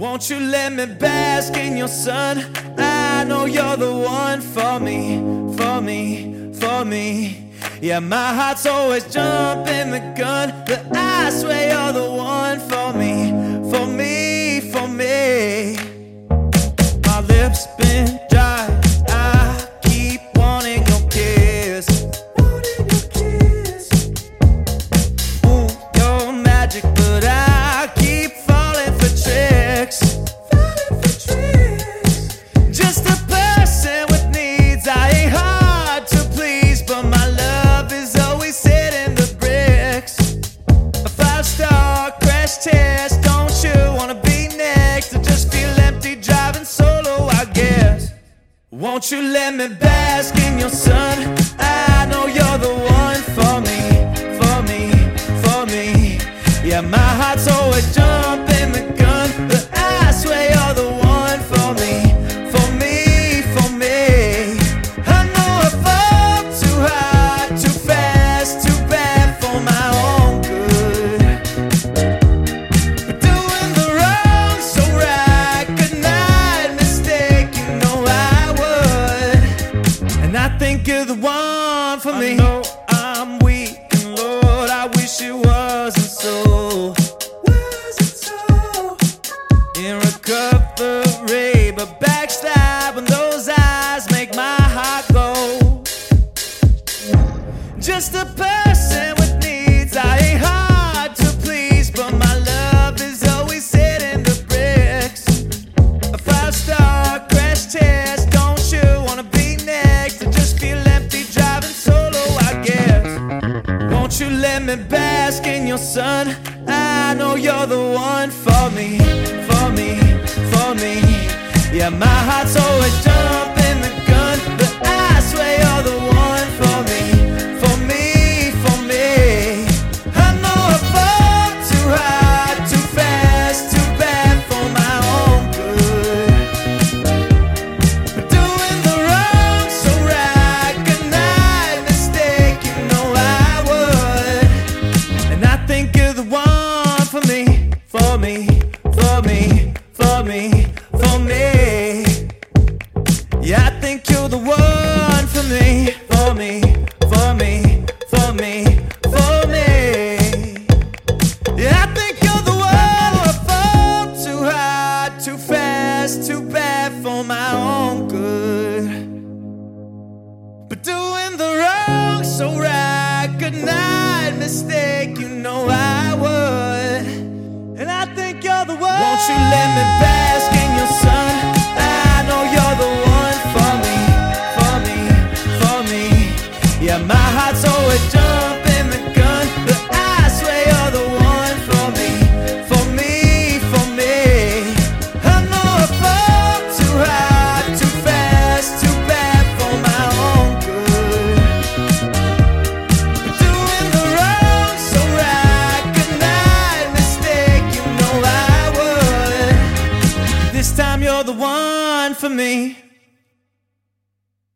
Won't you let me bask in your sun? I know you're the one for me, for me, for me. Yeah, my heart's always jumping the gun, but I swear you're the one for me, test. Don't you wanna be next? I just feel empty driving solo, I guess. Won't you let me bask in your sun? I know you're the one for me, for me, for me. Yeah, my heart's always jumping for me. I know I'm weak, and Lord, I wish it wasn't so. Wasn't so. In recovery, but backstab when those eyes make my heart go. Just a person me bask in your sun? I know you're the one for me, for me, for me. Yeah, my heart's always jumping think you're the one for me, for me, for me, for me, for me. Yeah, I think you're the one you let me bask in your sun? I know you're the one for me, for me, for me. Yeah, my heart's always jumping you're the one for me.